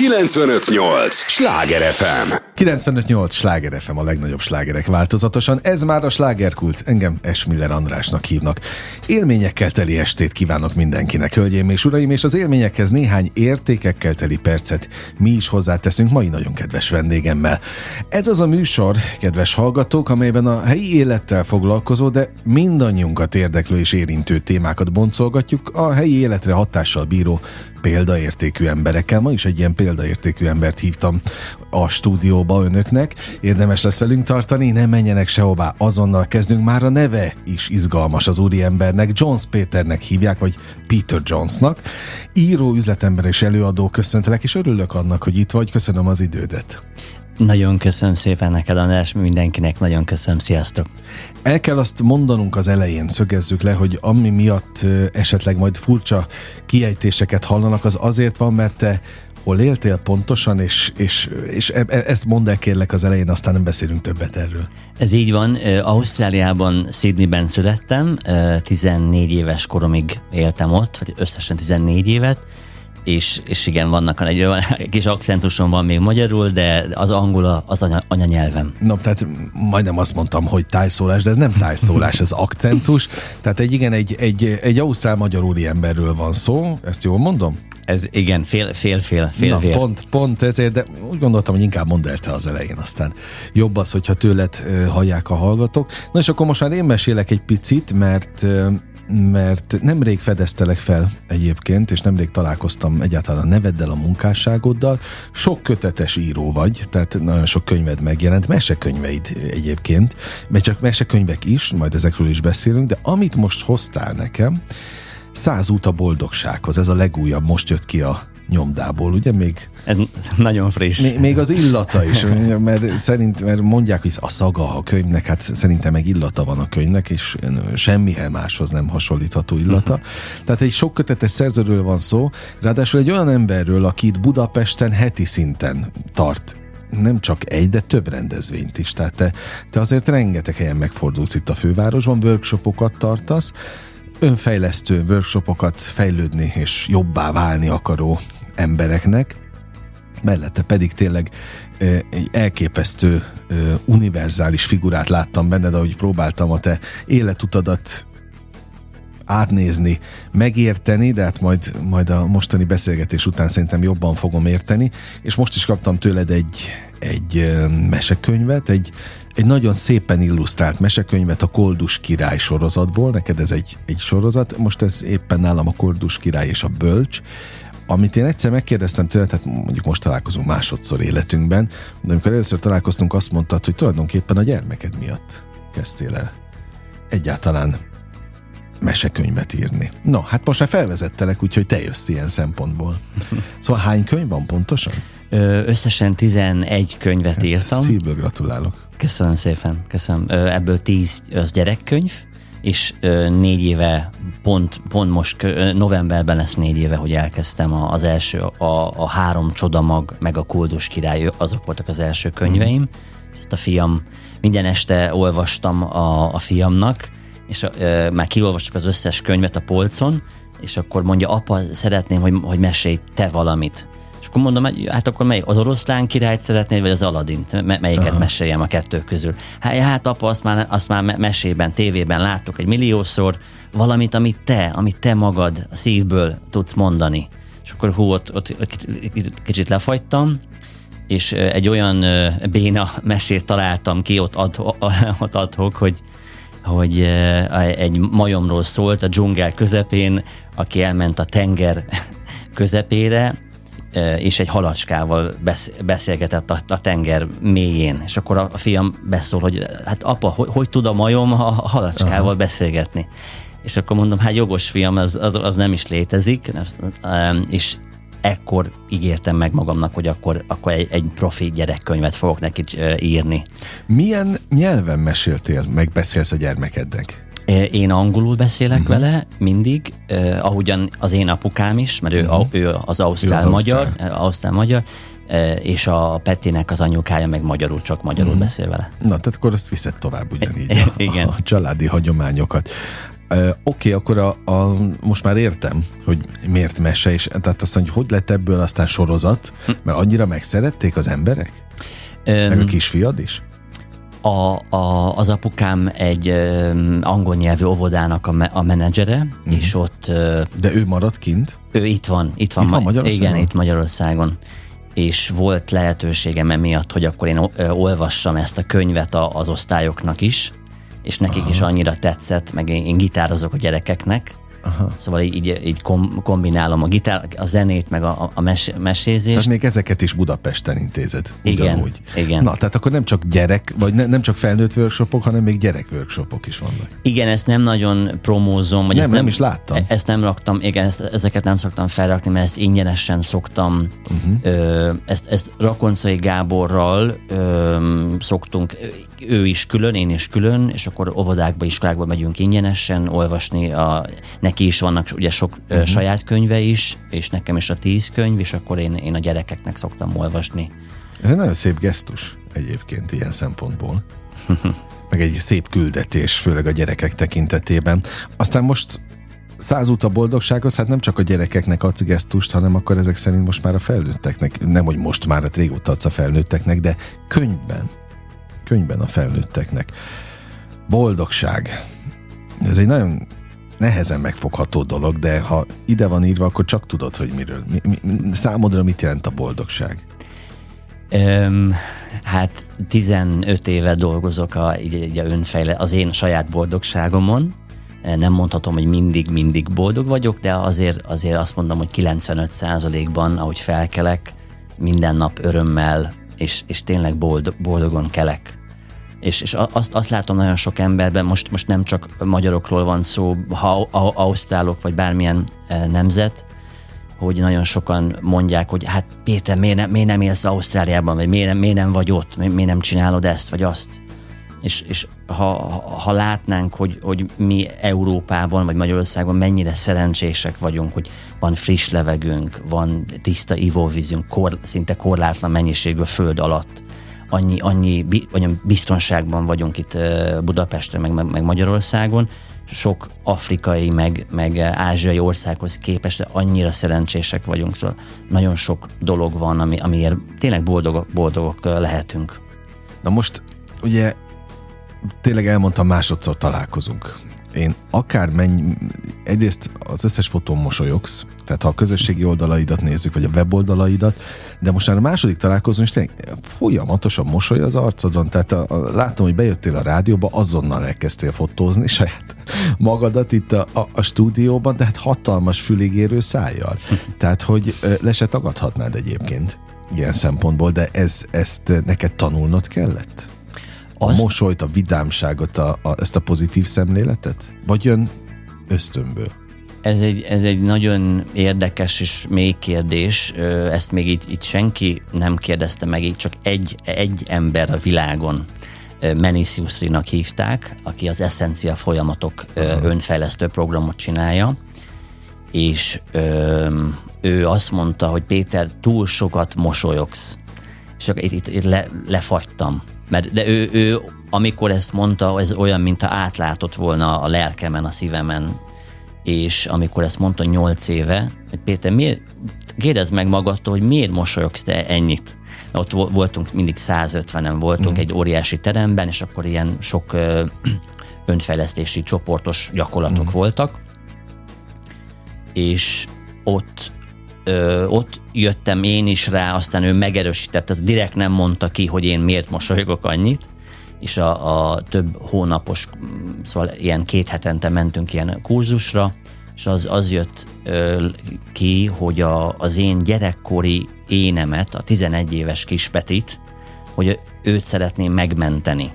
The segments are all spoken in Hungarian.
958! Sláger FM! 958 Sláger FM a legnagyobb slágerek változatosan. Ez már a slágerkult. Engem Esmiller Andrásnak hívnak. Élményekkel teli estét kívánok mindenkinek, hölgyeim és uraim, és az élményekhez néhány értékekkel teli percet mi is hozzáteszünk mai nagyon kedves vendégemmel. Ez az a műsor, kedves hallgatók, amelyben a helyi élettel foglalkozó, de mindannyiunkat érdeklő és érintő témákat boncolgatjuk a helyi életre hatással bíró példaértékű emberekkel. Ma is egy ilyen példaértékű embert hívtam a stúdióba önöknek. Érdemes lesz velünk tartani, ne menjenek sehová, azonnal kezdünk. Már a neve is izgalmas az úriembernek. Jones Péternek hívják, vagy Peter Jonesnak. Író, üzletember és előadó, köszöntelek, és örülök annak, hogy itt vagy. Köszönöm az idődet. Nagyon köszönöm szépen neked, András, mindenkinek nagyon köszönöm, sziasztok! El kell azt mondanunk az elején, szögezzük le, hogy ami miatt esetleg majd furcsa kiejtéseket hallanak, az azért van, mert te hol éltél pontosan, és, és, és e, e, ezt mondd el kérlek az elején, aztán nem beszélünk többet erről. Ez így van. Ausztráliában, Sydneyben születtem, 14 éves koromig éltem ott, vagy összesen 14 évet, és, és igen, vannak egy, egy kis akcentusom van még magyarul, de az angol az anya, anyanyelvem. No, tehát majdnem azt mondtam, hogy tájszólás, de ez nem tájszólás, ez akcentus. Tehát egy igen, egy, egy, egy ausztrál magyarúri emberről van szó, ezt jól mondom? Ez igen, fél, fél, fél, fél, Na, fél. Pont, pont ezért, de úgy gondoltam, hogy inkább mondd el te az elején, aztán jobb az, hogyha tőled hallják a hallgatók. Na és akkor most már én mesélek egy picit, mert mert nemrég fedeztelek fel egyébként, és nemrég találkoztam egyáltalán a neveddel, a munkásságoddal. Sok kötetes író vagy, tehát nagyon sok könyved megjelent, mesekönyveid egyébként, mert csak mesekönyvek is, majd ezekről is beszélünk, de amit most hoztál nekem, Száz út a boldogsághoz, ez a legújabb, most jött ki a nyomdából, ugye még? Ez nagyon friss. Még, még az illata is, mert szerint, mert mondják, hogy a szaga a könyvnek, hát szerintem meg illata van a könyvnek, és semmihez máshoz nem hasonlítható illata. Tehát egy sok kötetes szerzőről van szó, ráadásul egy olyan emberről, aki itt Budapesten heti szinten tart nem csak egy, de több rendezvényt is. Tehát te, te azért rengeteg helyen megfordulsz itt a fővárosban, workshopokat tartasz, önfejlesztő workshopokat fejlődni és jobbá válni akaró embereknek, mellette pedig tényleg egy elképesztő univerzális figurát láttam benned, ahogy próbáltam a te életutadat átnézni, megérteni, de hát majd, majd a mostani beszélgetés után szerintem jobban fogom érteni, és most is kaptam tőled egy, egy mesekönyvet, egy, egy nagyon szépen illusztrált mesekönyvet a Koldus király sorozatból, neked ez egy, egy sorozat, most ez éppen nálam a Koldus király és a bölcs, amit én egyszer megkérdeztem tőle, tehát mondjuk most találkozunk másodszor életünkben, de amikor először találkoztunk, azt mondtad, hogy tulajdonképpen a gyermeked miatt kezdtél el egyáltalán mesekönyvet írni. No, hát most már felvezettelek, úgyhogy te jössz ilyen szempontból. Szóval hány könyv van pontosan? Összesen 11 könyvet hát írtam. Szívből gratulálok. Köszönöm szépen, köszönöm. Ebből 10 az gyerekkönyv, és négy éve, pont, pont most novemberben lesz négy éve, hogy elkezdtem az első, a, a három csodamag, meg a Koldus király, azok voltak az első könyveim. Mm. Ezt a fiam, minden este olvastam a, a fiamnak, és e, már kiolvastuk az összes könyvet a polcon, és akkor mondja, apa, szeretném, hogy, hogy mesélj te valamit akkor mondom, hát akkor melyik, az oroszlán királyt szeretnéd, vagy az Aladint? Melyiket Aha. meséljem a kettő közül? Hát, hát apa, azt már, azt már mesében, tévében láttuk egy milliószor, valamit, amit te, amit te magad a szívből tudsz mondani. És akkor hú, ott, ott kicsit lefagytam, és egy olyan béna mesét találtam ki, ott, ad, ott adhok, hogy, hogy egy majomról szólt a dzsungel közepén, aki elment a tenger közepére, és egy halacskával beszélgetett a, a tenger mélyén, és akkor a, fiam beszól, hogy hát apa, hogy, hogy tud a majom a halacskával Aha. beszélgetni? És akkor mondom, hát jogos fiam, az, az, az nem is létezik, és ekkor ígértem meg magamnak, hogy akkor, akkor egy, egy profi gyerekkönyvet fogok neki írni. Milyen nyelven meséltél, meg beszélsz a gyermekednek? Én angolul beszélek uh-huh. vele mindig, uh, ahogyan az én apukám is, mert ő, uh-huh. ő az ausztrál-magyar, ausztrál-magyar, uh, és a Petinek az anyukája meg magyarul, csak magyarul uh-huh. beszél vele. Na, tehát akkor azt viszed tovább ugyanígy. A, Igen. A családi hagyományokat. Oké, okay, akkor a, a, most már értem, hogy miért mese, és tehát azt mondja, hogy hogy lett ebből aztán sorozat, mert annyira megszerették az emberek? Um, Meg a kisfiad is? A, a, az apukám egy um, angol nyelvű óvodának a, me, a menedzsere, mm. és ott... Uh, De ő maradt kint? Ő itt van. Itt van, itt van Magyarországon? Igen, itt Magyarországon és volt lehetőségem emiatt, hogy akkor én olvassam ezt a könyvet az osztályoknak is, és nekik Aha. is annyira tetszett, meg én, én gitározok a gyerekeknek, Aha. Szóval így, így kom, kombinálom a gitár, a zenét, meg a, a mes, mesézést. Tehát még ezeket is Budapesten intézed. Ugyanúgy. Igen, igen. Na, tehát akkor nem csak gyerek, vagy ne, nem csak felnőtt workshopok, hanem még gyerek workshopok is vannak. Igen, ezt nem nagyon promózom. Vagy nem, ezt nem, nem is láttam. E- ezt nem raktam, igen, ezt, ezeket nem szoktam felrakni, mert ezt ingyenesen szoktam. Uh-huh. Ö, ezt, ezt Rakoncai Gáborral ö, szoktunk, ő is külön, én is külön, és akkor óvodákba, iskolákba megyünk ingyenesen olvasni a neki is vannak ugye sok uh-huh. saját könyve is, és nekem is a tíz könyv, és akkor én, én a gyerekeknek szoktam olvasni. Ez egy nagyon szép gesztus egyébként ilyen szempontból. Meg egy szép küldetés, főleg a gyerekek tekintetében. Aztán most száz út a boldogsághoz, hát nem csak a gyerekeknek adsz gesztust, hanem akkor ezek szerint most már a felnőtteknek, nem hogy most már, hát régóta adsz a felnőtteknek, de könyvben, könyvben a felnőtteknek. Boldogság. Ez egy nagyon nehezen megfogható dolog, de ha ide van írva, akkor csak tudod, hogy miről. Mi, mi, számodra mit jelent a boldogság? Um, hát 15 éve dolgozok a, a önfejle, az én saját boldogságomon. Nem mondhatom, hogy mindig-mindig boldog vagyok, de azért, azért azt mondom, hogy 95%-ban, ahogy felkelek, minden nap örömmel, és, és tényleg boldog, boldogon kelek és, és azt, azt látom nagyon sok emberben, most, most nem csak magyarokról van szó, ha ausztrálok vagy bármilyen e, nemzet, hogy nagyon sokan mondják, hogy hát Péter, miért nem, miért nem élsz Ausztráliában, vagy miért miért nem vagy ott, miért nem csinálod ezt, vagy azt. És, és ha, ha látnánk, hogy, hogy mi Európában, vagy Magyarországon mennyire szerencsések vagyunk, hogy van friss levegőnk, van tiszta ivóvízünk, kor, szinte korlátlan mennyiségű föld alatt, annyi, annyi biztonságban vagyunk itt Budapesten, meg, meg Magyarországon, sok afrikai, meg, meg ázsiai országhoz képest annyira szerencsések vagyunk, szóval nagyon sok dolog van, ami, amiért tényleg boldogok, boldogok lehetünk. Na most ugye tényleg elmondtam, másodszor találkozunk. Én akár mennyi, egyrészt az összes fotón mosolyogsz, tehát ha a közösségi oldalaidat nézzük, vagy a weboldalaidat, de most már a második találkozón is tényleg folyamatosan mosoly az arcodon, tehát a, a, látom, hogy bejöttél a rádióba, azonnal elkezdtél fotózni saját magadat itt a, a, a stúdióban, de hát hatalmas füligérő szájjal. Tehát, hogy le se tagadhatnád egyébként ilyen szempontból, de ez, ezt neked tanulnod kellett? A Azt... mosolyt, a vidámságot, a, a, ezt a pozitív szemléletet? Vagy jön ösztönből? Ez egy, ez egy nagyon érdekes és mély kérdés. Ezt még így, így senki nem kérdezte meg, így csak egy, egy ember a világon Menisiusrinak hívták, aki az Essencia folyamatok uh-huh. önfejlesztő programot csinálja, és ö, ő azt mondta, hogy Péter, túl sokat mosolyogsz. És akkor itt, itt, itt le, lefagytam. Mert, de ő, ő, amikor ezt mondta, ez olyan, mintha átlátott volna a lelkemen, a szívemen, és amikor ezt mondta nyolc éve, hogy Péter, miért, kérdezd meg magadtól, hogy miért mosolyogsz te ennyit? Ott voltunk, mindig 150-en voltunk mm. egy óriási teremben, és akkor ilyen sok ö, önfejlesztési csoportos gyakorlatok mm. voltak, és ott ö, ott jöttem én is rá, aztán ő megerősített, ez direkt nem mondta ki, hogy én miért mosolyogok annyit, és a, a több hónapos, szóval ilyen két hetente mentünk ilyen kurzusra, és az, az jött ö, ki, hogy a, az én gyerekkori énemet, a 11 éves kispetit, hogy őt szeretném megmenteni.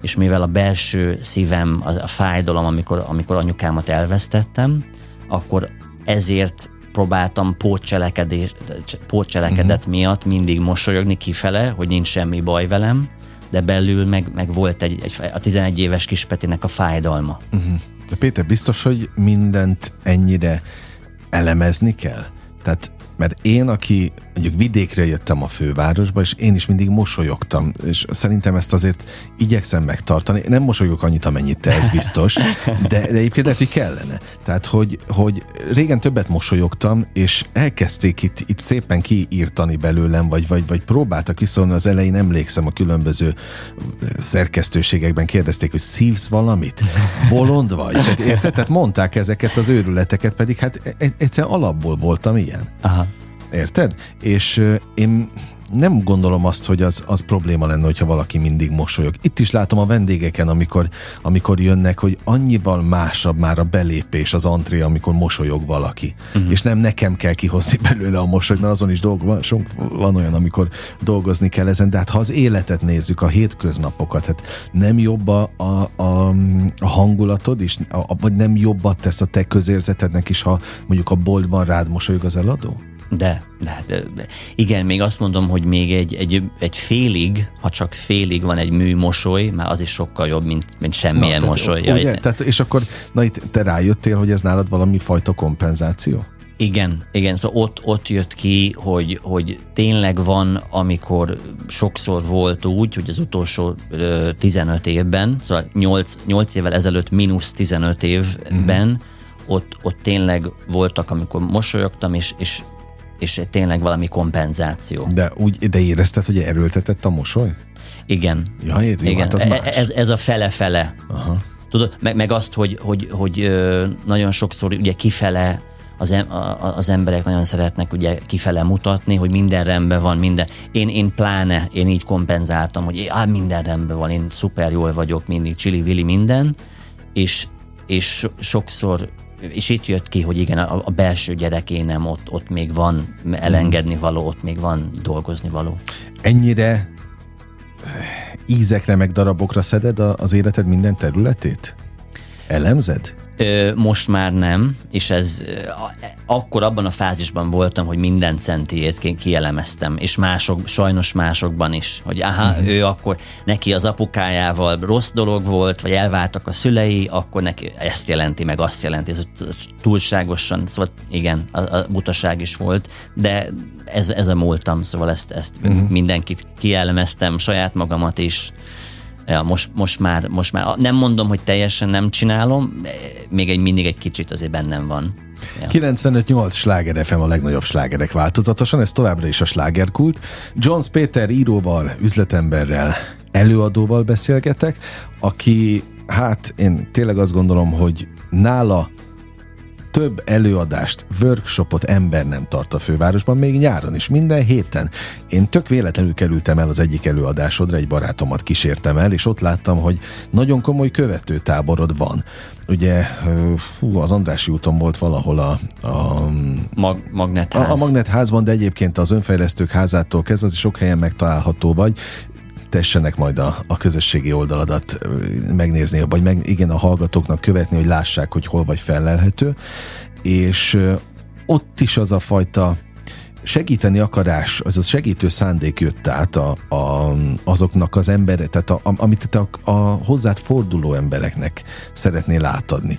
És mivel a belső szívem, a, a fájdalom, amikor, amikor anyukámat elvesztettem, akkor ezért próbáltam pótcselekedet uh-huh. miatt mindig mosolyogni kifele, hogy nincs semmi baj velem, de belül meg, meg volt egy, egy, a 11 éves kispetinek a fájdalma. Uh-huh. De Péter, biztos, hogy mindent ennyire elemezni kell? Tehát, mert én, aki mondjuk vidékre jöttem a fővárosba, és én is mindig mosolyogtam, és szerintem ezt azért igyekszem megtartani. Nem mosolyogok annyit, amennyit te, ez biztos, de, de egyébként lehet, hogy kellene. Tehát, hogy, hogy régen többet mosolyogtam, és elkezdték itt, itt szépen kiírtani belőlem, vagy, vagy, vagy próbáltak viszont az elején emlékszem a különböző szerkesztőségekben kérdezték, hogy szívsz valamit? Bolond vagy? Tehát, érted? Tehát mondták ezeket az őrületeket, pedig hát e- e- egyszerűen alapból voltam ilyen. Aha. Érted? És én nem gondolom azt, hogy az, az probléma lenne, hogyha valaki mindig mosolyog. Itt is látom a vendégeken, amikor, amikor jönnek, hogy annyival másabb már a belépés, az antré, amikor mosolyog valaki. Uh-huh. És nem nekem kell kihozni belőle a mosolyt, mert azon is dolg van, sok, van olyan, amikor dolgozni kell ezen, de hát ha az életet nézzük, a hétköznapokat, hát nem jobb a, a, a, a hangulatod is, a, vagy nem jobbat tesz a te közérzetednek is, ha mondjuk a boltban rád mosolyog az eladó? De, de, hát, de, igen, még azt mondom, hogy még egy, egy, egy félig, ha csak félig van egy mű mosoly, már az is sokkal jobb, mint, mint semmilyen na, tehát, mosoly. Ugye, tehát, és akkor na itt te rájöttél, hogy ez nálad valami fajta kompenzáció? Igen, igen, szóval ott, ott jött ki, hogy, hogy tényleg van, amikor sokszor volt úgy, hogy az utolsó ö, 15 évben, szóval 8, 8 évvel ezelőtt mínusz 15 évben, mm. ott, ott tényleg voltak, amikor mosolyogtam, és, és és tényleg valami kompenzáció. De úgy, de érezted, hogy erőltetett a mosoly? Igen. Ja, jó, Igen. Hát az e- más. Ez, ez a fele-fele. Aha. Tudod, meg, meg azt, hogy, hogy, hogy nagyon sokszor ugye kifele az, em, az emberek nagyon szeretnek ugye kifele mutatni, hogy minden rendben van, minden. Én, én pláne, én így kompenzáltam, hogy á, minden rendben van, én szuper jól vagyok, mindig csili-vili minden, és, és sokszor és itt jött ki, hogy igen, a, a belső gyerekénem ott, ott még van elengedni való, ott még van dolgozni való. Ennyire ízekre meg darabokra szeded az életed minden területét? Elemzed? Most már nem, és ez akkor abban a fázisban voltam, hogy minden centiét kielemeztem, és mások, sajnos másokban is, hogy aha, uh-huh. ő akkor neki az apukájával rossz dolog volt, vagy elváltak a szülei, akkor neki ezt jelenti, meg azt jelenti, ez túlságosan, szóval igen, a, a butaság is volt, de ez, ez a múltam, szóval ezt, ezt uh-huh. mindenkit kielemeztem, saját magamat is, Ja, most, most, már, most már nem mondom, hogy teljesen nem csinálom, még egy mindig egy kicsit azért bennem van. Ja. 95-8 sláger FM a legnagyobb slágerek változatosan, ez továbbra is a slágerkult. Jones Péter íróval, üzletemberrel, előadóval beszélgetek, aki, hát én tényleg azt gondolom, hogy nála több előadást, workshopot ember nem tart a fővárosban, még nyáron is, minden héten. Én tök véletlenül kerültem el az egyik előadásodra, egy barátomat kísértem el, és ott láttam, hogy nagyon komoly követőtáborod van. Ugye hú, az Andrási úton volt valahol a, a Mag, Magnetház. A, a Magnetházban, de egyébként az önfejlesztők házától kezdve az sok helyen megtalálható vagy tessenek majd a, a közösségi oldaladat megnézni, vagy meg, igen, a hallgatóknak követni, hogy lássák, hogy hol vagy felelhető, és ott is az a fajta segíteni akarás, az a segítő szándék jött át a, a, azoknak az emberek, tehát a, amit te a, a hozzád forduló embereknek szeretnél átadni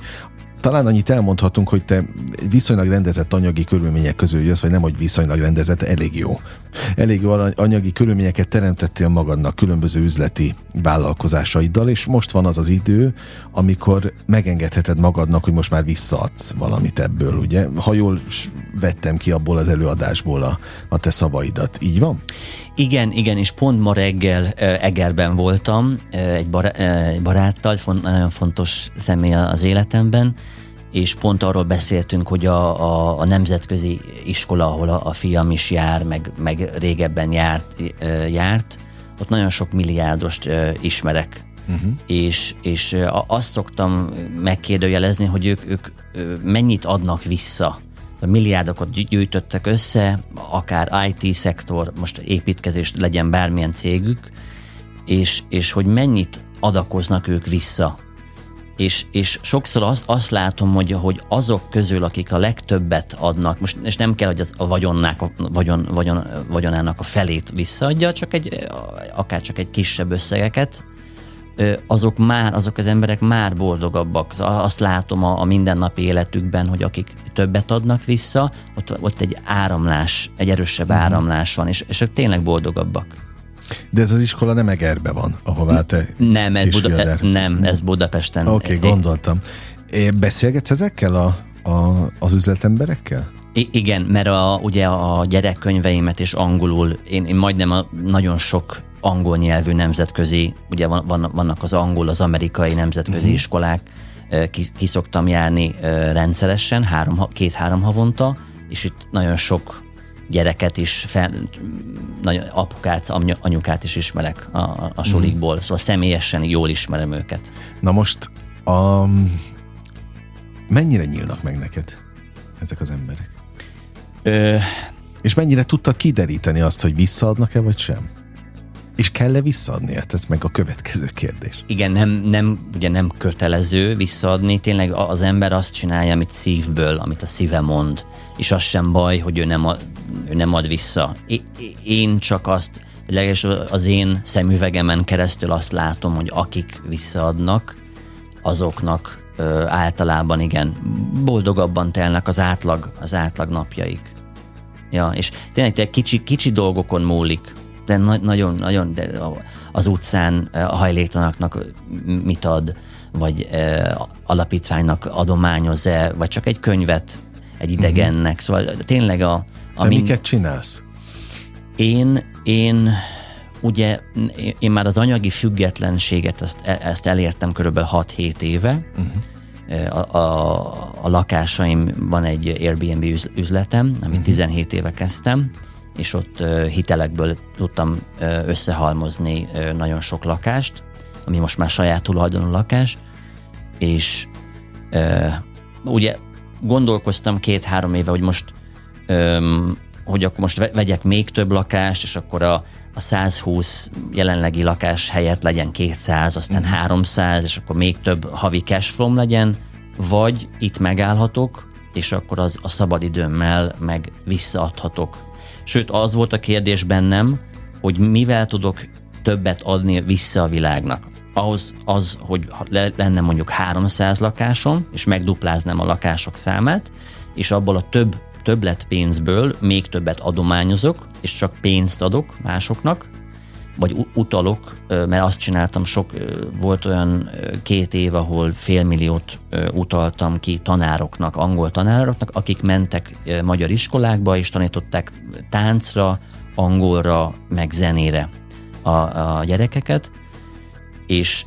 talán annyit elmondhatunk, hogy te viszonylag rendezett anyagi körülmények közül jössz, vagy nem, hogy viszonylag rendezett, elég jó. Elég jó anyagi körülményeket teremtettél magadnak különböző üzleti vállalkozásaiddal, és most van az az idő, amikor megengedheted magadnak, hogy most már visszaadsz valamit ebből, ugye? Ha jól vettem ki abból az előadásból a, a te szavaidat. Így van? Igen, igen, és pont ma reggel Egerben voltam egy, baráttal, nagyon fontos személy az életemben, és pont arról beszéltünk, hogy a, a, a nemzetközi iskola, ahol a, a fiam is jár, meg, meg régebben járt, járt, ott nagyon sok milliárdost ismerek. Uh-huh. És, és azt szoktam megkérdőjelezni, hogy ők, ők mennyit adnak vissza milliárdokat gyűjtöttek össze, akár IT-szektor, most építkezés legyen bármilyen cégük, és, és hogy mennyit adakoznak ők vissza. És, és sokszor azt, azt látom, hogy, hogy azok közül, akik a legtöbbet adnak, most és nem kell, hogy az a vagyonnak, a vagyon, vagyon, vagyonának a felét visszaadja, csak egy, akár csak egy kisebb összegeket, azok már, azok az emberek már boldogabbak. Azt látom a, a mindennapi életükben, hogy akik többet adnak vissza, ott, ott egy áramlás, egy erősebb uh-huh. áramlás van, és, és ők tényleg boldogabbak. De ez az iskola nem Egerbe van, ahová te Nem, ez, Buda- nem, ez Budapesten. Oké, okay, gondoltam. É, beszélgetsz ezekkel a, a, az üzletemberekkel? I- igen, mert a, ugye a gyerekkönyveimet és angolul, én, én majdnem a, nagyon sok angol nyelvű nemzetközi, ugye van, van, vannak az angol, az amerikai nemzetközi uh-huh. iskolák, ki, ki szoktam járni rendszeresen, három, két-három havonta, és itt nagyon sok gyereket is, fel, nagyon apukát, anyukát is ismerek a, a mhm. sulikból, uh-huh. szóval személyesen jól ismerem őket. Na most a, mennyire nyílnak meg neked ezek az emberek? Ö... És mennyire tudtad kideríteni azt, hogy visszaadnak-e, vagy sem? És kell-e visszaadni? Hát ez meg a következő kérdés. Igen, nem, nem, ugye nem kötelező visszaadni, tényleg az ember azt csinálja, amit szívből, amit a szíve mond, és az sem baj, hogy ő nem ad, ő nem ad vissza. Én csak azt, legalábbis az én szemüvegemen keresztül azt látom, hogy akik visszaadnak, azoknak ö, általában igen, boldogabban telnek az átlag, az átlag napjaik. Ja, és tényleg kicsi, kicsi dolgokon múlik, de na- nagyon, nagyon de az utcán a hajléktalanoknak mit ad, vagy alapítványnak adományoz-e, vagy csak egy könyvet egy idegennek. Uh-huh. Szóval tényleg a... a Te min... miket csinálsz? Én, én ugye én már az anyagi függetlenséget ezt, e, ezt elértem körülbelül 6-7 éve. Uh-huh. A, a, a lakásaim, van egy Airbnb üzletem, amit uh-huh. 17 éve kezdtem, és ott hitelekből tudtam összehalmozni nagyon sok lakást, ami most már saját tulajdonú lakás, és ugye gondolkoztam két-három éve, hogy most hogy akkor most vegyek még több lakást, és akkor a, a 120 jelenlegi lakás helyett legyen 200, aztán mm. 300, és akkor még több havi cashflow legyen, vagy itt megállhatok, és akkor az a szabadidőmmel meg visszaadhatok Sőt, az volt a kérdés bennem, hogy mivel tudok többet adni vissza a világnak. Ahhoz az, hogy lenne mondjuk 300 lakásom, és megdupláznám a lakások számát, és abból a több többlet pénzből még többet adományozok, és csak pénzt adok másoknak, vagy utalok, mert azt csináltam, sok volt olyan két év, ahol félmilliót utaltam ki tanároknak, angol tanároknak, akik mentek magyar iskolákba, és tanították táncra, angolra, meg zenére a, a gyerekeket, és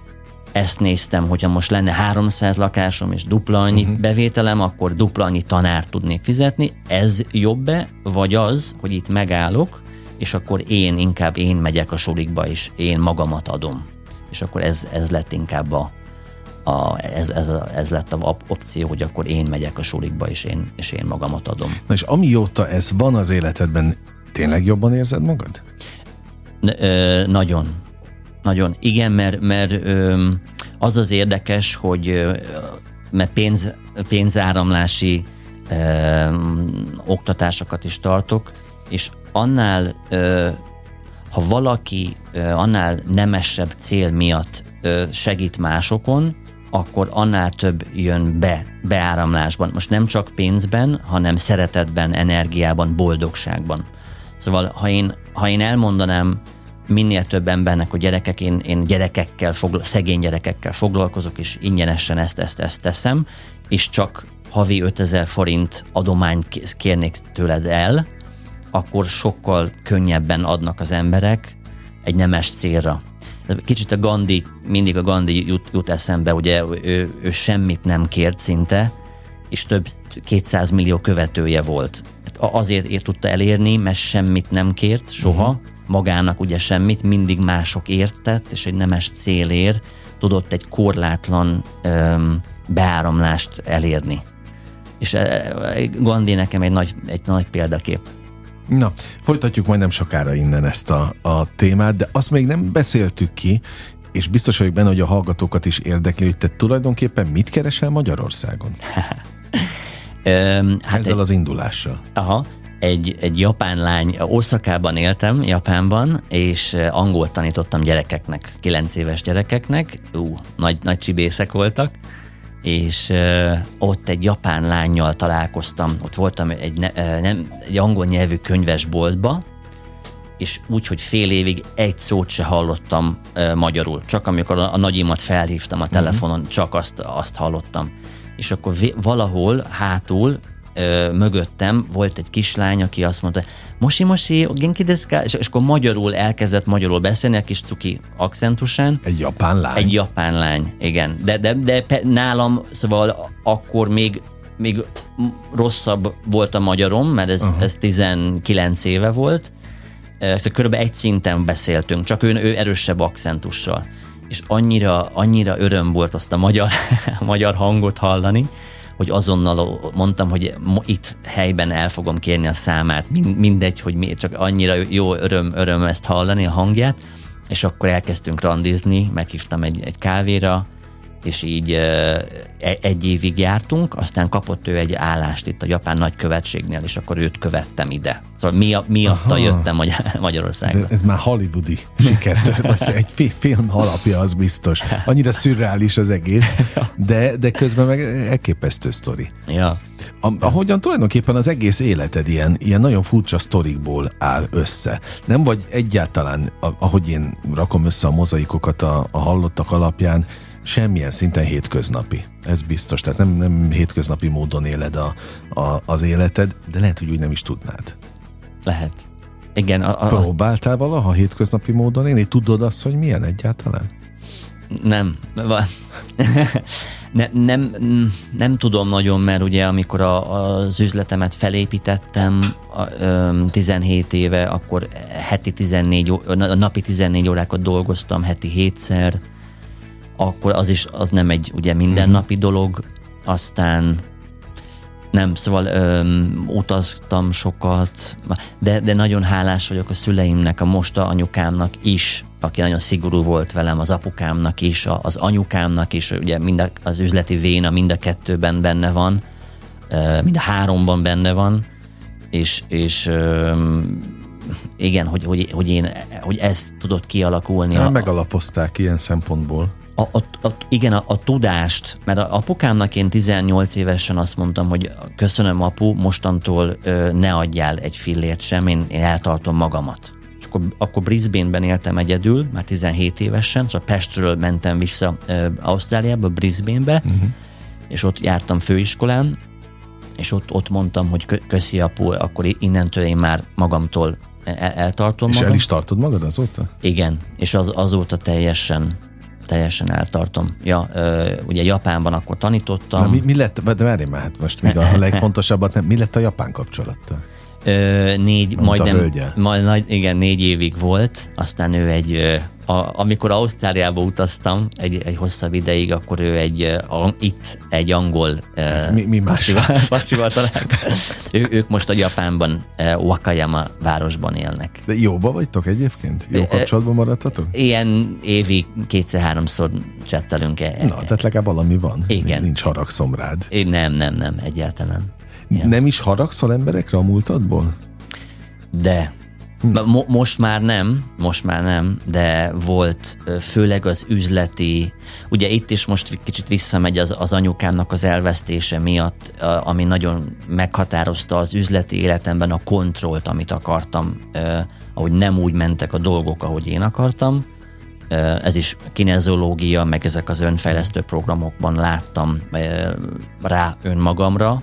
ezt néztem, hogyha most lenne 300 lakásom és dupla annyi uh-huh. bevételem, akkor dupla annyi tanárt tudnék fizetni. Ez jobb-e, vagy az, hogy itt megállok, és akkor én inkább én megyek a sulikba, és én magamat adom. És akkor ez, ez lett inkább a, a, ez, ez, ez lett a opció, hogy akkor én megyek a sulikba, és én, és én magamat adom. Na és amióta ez van az életedben, tényleg jobban érzed magad? N- ö, nagyon. Nagyon. Igen, mert, mert ö, az az érdekes, hogy ö, mert pénz, pénzáramlási ö, oktatásokat is tartok, és annál, ö, ha valaki ö, annál nemesebb cél miatt ö, segít másokon, akkor annál több jön be beáramlásban. Most nem csak pénzben, hanem szeretetben, energiában, boldogságban. Szóval, ha én, ha én elmondanám minél több embernek, hogy gyerekek, én, én gyerekekkel, fogla, szegény gyerekekkel foglalkozok, és ingyenesen ezt, ezt, ezt teszem, és csak havi 5000 forint adományt kérnék tőled el, akkor sokkal könnyebben adnak az emberek egy nemes célra. Kicsit a Gandhi, mindig a Gandhi jut, jut eszembe, ugye ő, ő semmit nem kért szinte, és több 200 millió követője volt. Azért ért tudta elérni, mert semmit nem kért soha, uh-huh. magának ugye semmit, mindig mások értett, és egy nemes célér tudott egy korlátlan öm, beáramlást elérni. És Gandhi nekem egy nagy, egy nagy példakép. Na, folytatjuk majd nem sokára innen ezt a, a témát, de azt még nem beszéltük ki, és biztos vagyok benne, hogy a hallgatókat is érdekli, hogy te tulajdonképpen mit keresel Magyarországon? Öm, hát Ezzel egy, az indulással. Aha, egy, egy japán lány, Oszakában éltem, Japánban, és angolt tanítottam gyerekeknek, kilenc éves gyerekeknek, ú, nagy, nagy csibészek voltak, és uh, ott egy japán lányjal találkoztam, ott voltam egy, ne, uh, nem, egy angol nyelvű könyvesboltba, és úgy, hogy fél évig egy szót se hallottam uh, magyarul. Csak amikor a, a nagyimat felhívtam a mhm. telefonon, uh-huh. csak azt, azt hallottam. És akkor vé- valahol hátul ö, mögöttem volt egy kislány, aki azt mondta, mosi, mosi, genki deska, és, és akkor magyarul elkezdett magyarul beszélni, a kis cuki akcentusán. Egy japán lány? Egy japán lány, igen. De, de, de pe, nálam, szóval akkor még még rosszabb volt a magyarom, mert ez, uh-huh. ez 19 éve volt, szóval körülbelül egy szinten beszéltünk, csak ő, ő erősebb akcentussal. És annyira, annyira öröm volt azt a magyar, magyar hangot hallani, hogy azonnal mondtam, hogy itt helyben el fogom kérni a számát, mindegy, hogy mi, csak annyira jó öröm, öröm ezt hallani, a hangját, és akkor elkezdtünk randizni, meghívtam egy, egy kávéra, és így e, egy évig jártunk, aztán kapott ő egy állást itt a japán nagykövetségnél, és akkor őt követtem ide. Szóval mi, miatta Aha. jöttem Magyarországra. De ez már hollywoodi sikertört, egy film alapja, az biztos. Annyira szürreális az egész, de, de közben meg elképesztő sztori. Ja. Ahogyan tulajdonképpen az egész életed ilyen, ilyen nagyon furcsa sztorikból áll össze. Nem vagy egyáltalán, ahogy én rakom össze a mozaikokat a, a hallottak alapján, semmilyen szinten hétköznapi. Ez biztos. Tehát nem, nem hétköznapi módon éled a, a, az életed, de lehet, hogy úgy nem is tudnád. Lehet. Igen. A, a, Próbáltál valaha hétköznapi módon élni? Tudod azt, hogy milyen egyáltalán? Nem. ne, nem, nem tudom nagyon, mert ugye amikor a, az üzletemet felépítettem a, ö, 17 éve, akkor heti 14, napi 14 órákat dolgoztam, heti hétszer, akkor az is az nem egy ugye mindennapi mhm. dolog, aztán nem, szóval öm, utaztam sokat, de, de nagyon hálás vagyok a szüleimnek, a mosta anyukámnak is, aki nagyon szigorú volt velem, az apukámnak is, az anyukámnak is, ugye mind a, az üzleti véna mind a kettőben benne van, mind a háromban benne van, és, és öm, igen, hogy, hogy, hogy én, hogy ez tudott kialakulni. Hát, a, megalapozták ilyen szempontból a, a, a, igen, a, a tudást, mert a apukámnak én 18 évesen azt mondtam, hogy köszönöm apu, mostantól ö, ne adjál egy fillért sem, én, én eltartom magamat. És akkor, akkor Brisbane-ben éltem egyedül, már 17 évesen, szóval Pestről mentem vissza ö, Ausztráliába, Brisbane-be, uh-huh. és ott jártam főiskolán, és ott, ott mondtam, hogy köszi apu, akkor innentől én már magamtól el, eltartom és magam. És el is tartod magad azóta? Igen, és az, azóta teljesen teljesen eltartom. Ja, ö, ugye Japánban akkor tanítottam. Na, mi, mi lett, de várj már, hát most még a legfontosabbat nem, mi lett a japán kapcsolattal? Ö, négy, Mondta majdnem, majd, igen, négy évig volt, aztán ő egy a, amikor Ausztráliába utaztam egy, egy hosszabb ideig, akkor ő egy a, itt egy angol hát mi, mi más? pasival ő, ők most a Japánban Wakayama városban élnek. De jóba vagytok egyébként? Jó kapcsolatban maradtatok? Ilyen évi kétszer-háromszor csettelünk. -e. Na, tehát legalább valami van. Igen. Nincs haragszom rád. Én nem, nem, nem, egyáltalán. Ja. Nem is haragszol emberekre a múltadból? De, Mo- most már nem, most már nem, de volt főleg az üzleti, ugye itt is most kicsit visszamegy az, az anyukámnak az elvesztése miatt, ami nagyon meghatározta az üzleti életemben a kontrollt, amit akartam, ahogy nem úgy mentek a dolgok, ahogy én akartam. Ez is kinezológia, meg ezek az önfejlesztő programokban láttam rá önmagamra,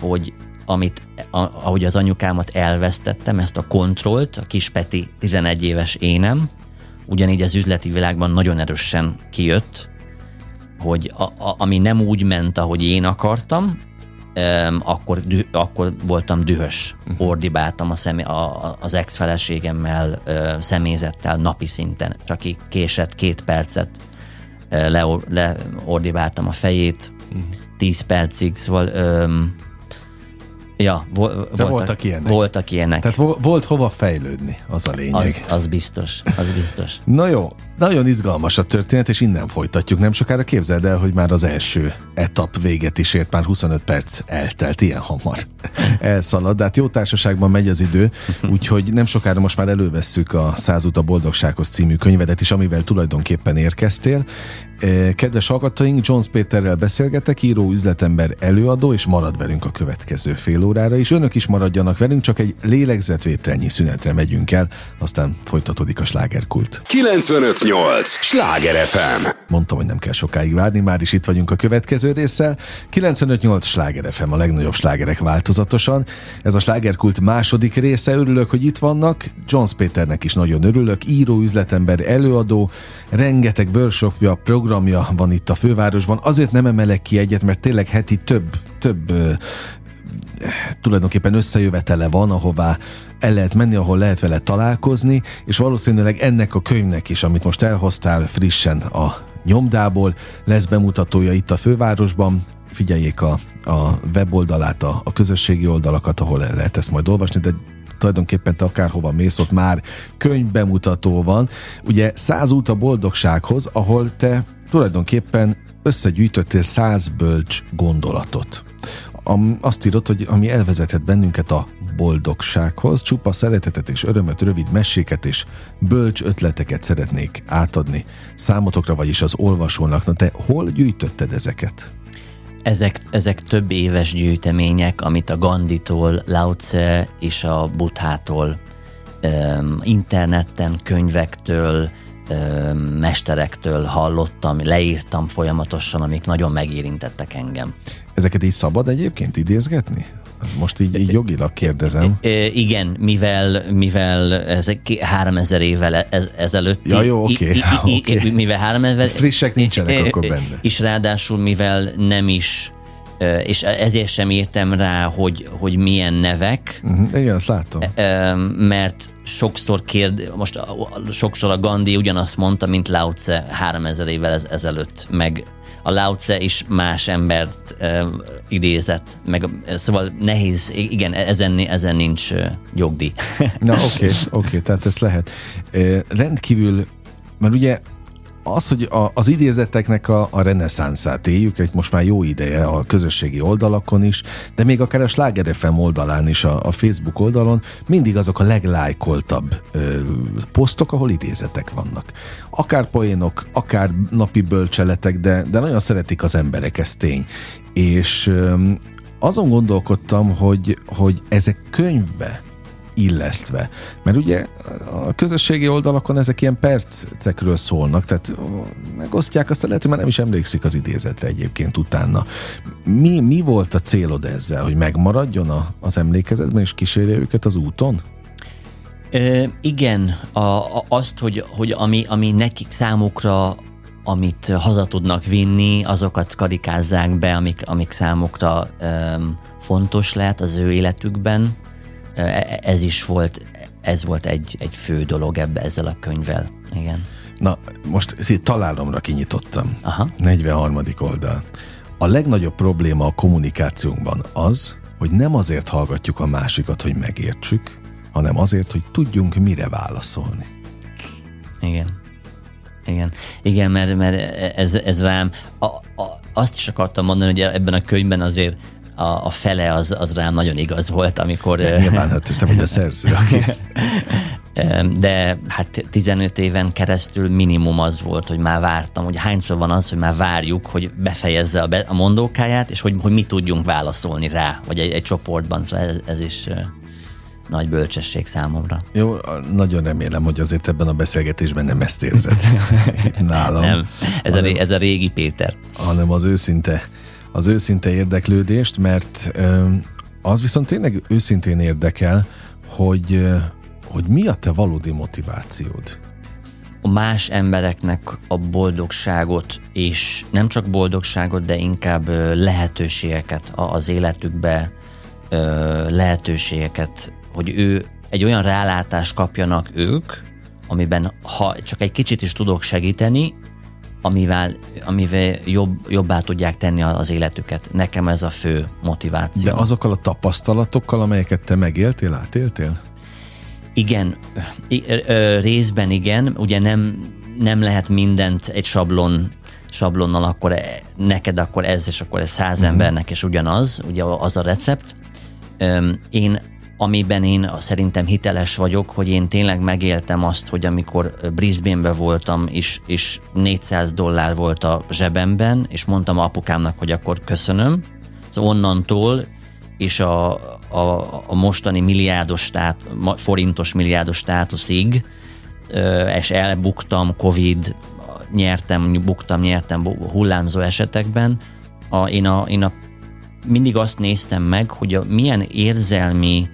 hogy amit, ahogy az anyukámat elvesztettem, ezt a kontrollt, a kis Peti 11 éves énem, ugyanígy az üzleti világban nagyon erősen kijött, hogy a, a, ami nem úgy ment, ahogy én akartam, um, akkor, dü, akkor voltam dühös. Mhm. Ordibáltam a szemé, a, az ex-feleségemmel, uh, személyzettel napi szinten. Csak ki késett két percet, uh, le, leordibáltam a fejét, uh-huh. tíz percig, szóval um, Ja, vo- voltak, voltak ilyenek. Voltak ilyenek. Tehát vo- volt hova fejlődni, az a lényeg. Az, az biztos, az biztos. Na jó, nagyon izgalmas a történet, és innen folytatjuk. Nem sokára képzeld el, hogy már az első etap véget is ért, már 25 perc eltelt, ilyen hamar elszalad, de hát jó társaságban megy az idő, úgyhogy nem sokára most már elővesszük a Százút a boldogsághoz című könyvedet is, amivel tulajdonképpen érkeztél. Eh, kedves hallgatóink, Jones Péterrel beszélgetek, író, üzletember, előadó, és marad velünk a következő fél órára is. Önök is maradjanak velünk, csak egy lélegzetvételnyi szünetre megyünk el, aztán folytatódik a slágerkult. 958! Sláger FM! Mondtam, hogy nem kell sokáig várni, már is itt vagyunk a következő résszel. 958 Sláger FM, a legnagyobb slágerek változatosan. Ez a slágerkult második része, örülök, hogy itt vannak. Jones Péternek is nagyon örülök, író, üzletember, előadó, rengeteg workshopja, program programja van itt a fővárosban. Azért nem emelek ki egyet, mert tényleg heti több, több tulajdonképpen összejövetele van, ahová el lehet menni, ahol lehet vele találkozni, és valószínűleg ennek a könyvnek is, amit most elhoztál frissen a nyomdából, lesz bemutatója itt a fővárosban. Figyeljék a, a weboldalát, a, a közösségi oldalakat, ahol el lehet ezt majd olvasni, de tulajdonképpen te akárhova mész, ott már könyvbemutató van. Ugye száz út a boldogsághoz, ahol te tulajdonképpen összegyűjtöttél száz bölcs gondolatot. Azt írott, hogy ami elvezethet bennünket a boldogsághoz, csupa szeretetet és örömöt, rövid meséket és bölcs ötleteket szeretnék átadni számotokra, vagyis az olvasónak. Na te hol gyűjtötted ezeket? Ezek, ezek több éves gyűjtemények, amit a Ganditól, Lao Tse és a Buthától, um, interneten, könyvektől, mesterektől hallottam, leírtam folyamatosan, amik nagyon megérintettek engem. Ezeket így szabad egyébként idézgetni? Most így, így jogilag kérdezem. igen, mivel, mivel ezek 3000 évvel e- ezelőtt. Ja, jó, oké. Okay. okay. Mivel 3000... Frissek nincsenek akkor benne. És ráadásul, mivel nem is és ezért sem írtam rá, hogy, hogy milyen nevek. Uh-huh, igen, azt látom. Mert sokszor kérd, most sokszor a Gandhi ugyanazt mondta, mint Lao Tse 3000 évvel ez, ezelőtt, meg a Lao Tse is más embert uh, idézett, meg szóval nehéz, igen, ezen, ezen nincs uh, jogdíj. Na oké, okay, oké, okay, tehát ez lehet. Uh, rendkívül, mert ugye az, hogy a, az idézeteknek a, a reneszánszát éljük, egy most már jó ideje a közösségi oldalakon is, de még akár a Sláger FM oldalán is, a, a Facebook oldalon mindig azok a leglájkoltabb ö, posztok, ahol idézetek vannak. Akár poénok, akár napi bölcseletek, de, de nagyon szeretik az emberek, ez tény. És ö, azon gondolkodtam, hogy, hogy ezek könyvbe illesztve. Mert ugye a közösségi oldalakon ezek ilyen percekről szólnak, tehát megosztják, azt lehet, hogy már nem is emlékszik az idézetre egyébként utána. Mi, mi volt a célod ezzel, hogy megmaradjon a, az emlékezetben és kísérje őket az úton? Ö, igen, a, a, azt, hogy, hogy ami, ami nekik számukra amit haza tudnak vinni, azokat karikázzák be, amik, amik számukra um, fontos lehet az ő életükben, ez is volt, ez volt egy, egy fő dolog ebbe ezzel a könyvvel. Igen. Na, most találomra kinyitottam. Aha. 43. oldal. A legnagyobb probléma a kommunikációnkban az, hogy nem azért hallgatjuk a másikat, hogy megértsük, hanem azért, hogy tudjunk mire válaszolni. Igen. Igen, igen mert, mert ez, ez rám, a, a, azt is akartam mondani, hogy ebben a könyvben azért a, a fele az, az rám nagyon igaz volt, amikor... Ja, nyilván, hát te vagy a szerző, aki ezt... De hát 15 éven keresztül minimum az volt, hogy már vártam, hogy hányszor van az, hogy már várjuk, hogy befejezze a, be, a mondókáját, és hogy, hogy mi tudjunk válaszolni rá, vagy egy, egy csoportban, szóval ez, ez is nagy bölcsesség számomra. Jó, nagyon remélem, hogy azért ebben a beszélgetésben nem ezt érzed nálam. Nem, ez, hanem, a, ez a régi Péter. Hanem az őszinte az őszinte érdeklődést, mert az viszont tényleg őszintén érdekel, hogy, hogy mi a te valódi motivációd? A más embereknek a boldogságot, és nem csak boldogságot, de inkább lehetőségeket az életükbe, lehetőségeket, hogy ő egy olyan rálátást kapjanak ők, amiben ha csak egy kicsit is tudok segíteni, amivel, amivel jobb, jobbá tudják tenni az életüket. Nekem ez a fő motiváció. De azokkal a tapasztalatokkal, amelyeket te megéltél, átéltél? Igen, részben igen, ugye nem, nem lehet mindent egy sablon, sablonnal akkor e, neked akkor ez, és akkor ez száz uh-huh. embernek, és ugyanaz, ugye az a recept. Én amiben én szerintem hiteles vagyok, hogy én tényleg megéltem azt, hogy amikor Brisbane-be voltam, és, és 400 dollár volt a zsebemben, és mondtam apukámnak, hogy akkor köszönöm, szóval onnantól és a, a, a mostani milliárdos stát, forintos milliárdos státuszig, és elbuktam, Covid, nyertem, buktam, nyertem hullámzó esetekben, a, én, a, én a, mindig azt néztem meg, hogy a, milyen érzelmi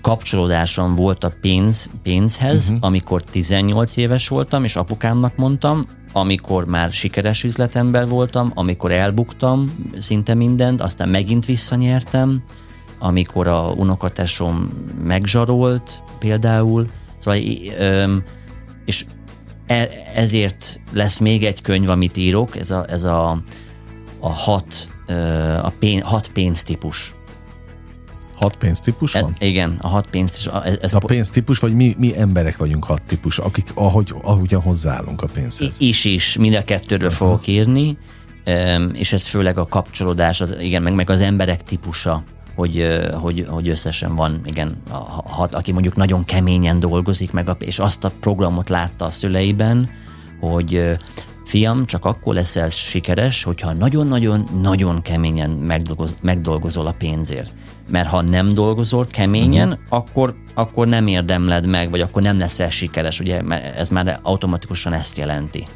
kapcsolódásom volt a pénz, pénzhez, uh-huh. amikor 18 éves voltam, és apukámnak mondtam, amikor már sikeres üzletember voltam, amikor elbuktam szinte mindent, aztán megint visszanyertem, amikor a unokatesom megzsarolt például, szóval, és e, ezért lesz még egy könyv, amit írok, ez a, ez a, a hat, a pén, hat pénztípus. Hat pénztípus van? E, igen, a hat pénztípus. Ez, ez a pénztípus, vagy mi, mi emberek vagyunk hat típus, akik ahogy, ahogyan hozzáállunk a pénzhez? Is is, mind a kettőről uh-huh. fogok írni, és ez főleg a kapcsolódás, az, igen, meg, meg az emberek típusa, hogy, hogy, hogy összesen van, igen, a hat, aki mondjuk nagyon keményen dolgozik, meg a, és azt a programot látta a szüleiben, hogy fiam, csak akkor leszel sikeres, hogyha nagyon-nagyon-nagyon keményen megdolgoz, megdolgozol a pénzért mert ha nem dolgozol keményen, uh-huh. akkor, akkor nem érdemled meg, vagy akkor nem leszel sikeres, ugye ez már automatikusan ezt jelenti.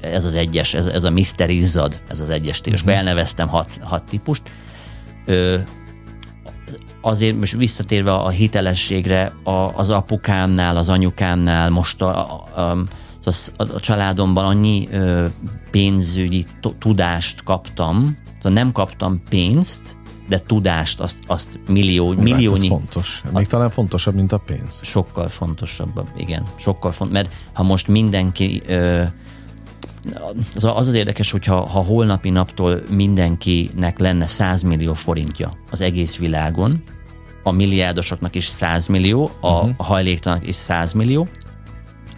Ez az egyes, ez, ez a Mr. Izzad, ez az egyes típus. Uh-huh. Elneveztem hat, hat típust. Ö, azért most visszatérve a hitelességre, a, az apukámnál, az anyukámnál, most a, a, a, a, a családomban annyi ö, pénzügyi tudást kaptam, szóval nem kaptam pénzt, de tudást, azt, azt millió, hát milliónyi... Ez fontos. Még a, talán fontosabb, mint a pénz. Sokkal fontosabb, igen. Sokkal font, mert ha most mindenki... Ö, az, az az érdekes, hogyha ha holnapi naptól mindenkinek lenne 100 millió forintja az egész világon, a milliárdosoknak is 100 millió, a, uh-huh. hajléktalanok is 100 millió,